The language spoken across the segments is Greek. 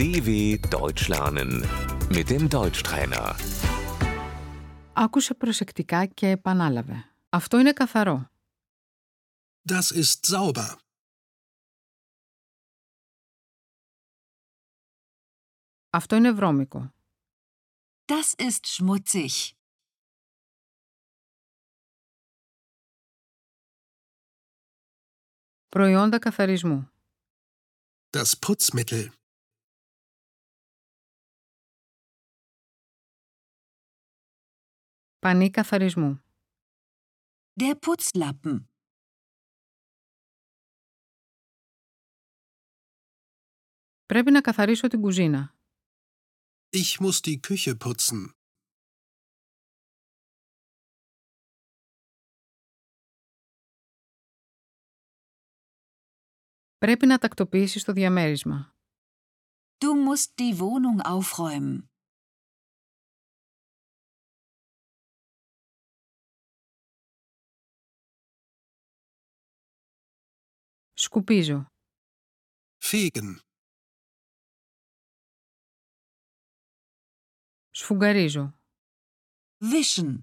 DW Deutsch lernen mit dem Deutschtrainer. Άκουσε προσεκτικά και επανάλαβε. Αυτό είναι καθαρό. Das ist sauber. Αυτό είναι βρώμικο. Das ist schmutzig. Προϊόντα καθαρισμού. Das Putzmittel. Πανί καθαρισμού. Der Putzlappen. Πρέπει να καθαρίσω την κουζίνα. Ich muss die Küche putzen. Πρέπει να τακτοποιήσεις το διαμέρισμα. Du musst die Wohnung aufräumen. Σκουπίζω. Fegen. Σφουγγαρίζω. Wischen.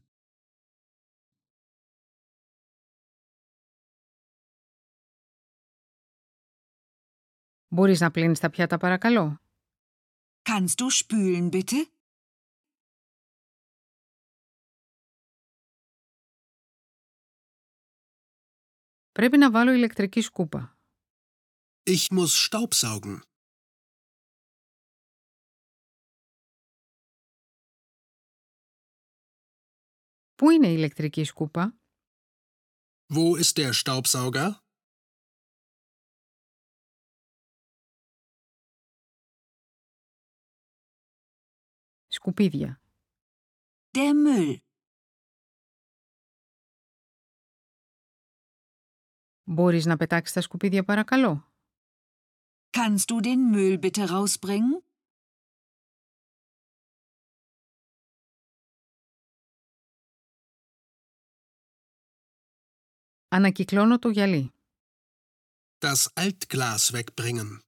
Μπορείς να πλύνεις τα πιάτα παρακαλώ. Kannst du spülen, bitte? Πρέπει να βάλω ηλεκτρική σκούπα. Ich muss Staubsaugen. Πού είναι η ηλεκτρική σκούπα? Wo ist der Staubsauger? Σκουπίδια. Der Müll. Μπορείς να πετάξεις τα σκουπίδια παρακαλώ. Kannst du den Müll bitte rausbringen? Ανακυκλώνω το γυαλί. Das Altglas wegbringen.